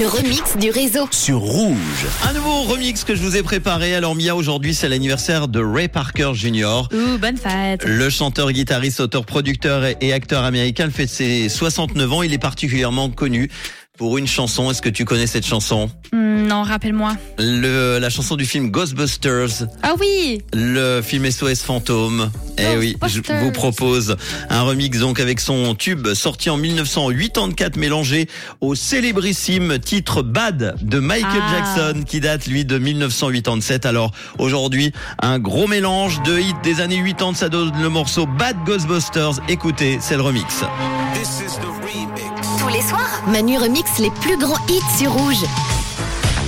du réseau. sur Rouge. Un nouveau remix que je vous ai préparé. Alors Mia, aujourd'hui c'est l'anniversaire de Ray Parker Jr. Ouh, bonne fête. Le chanteur, guitariste, auteur, producteur et- et acteur américain fait ses 69 ans. Il est particulièrement connu pour une chanson. Est-ce que tu connais cette chanson? Hmm, non, rappelle-moi. Le, La chanson du film Ghostbusters, Ah oui le film SOS Fantôme. Eh oui, je vous propose un remix donc avec son tube sorti en 1984 mélangé au célébrissime titre Bad de Michael Ah. Jackson qui date lui de 1987. Alors aujourd'hui, un gros mélange de hits des années 80, ça donne le morceau Bad Ghostbusters. Écoutez, c'est le remix. Tous les soirs, Manu remix les plus grands hits sur Rouge.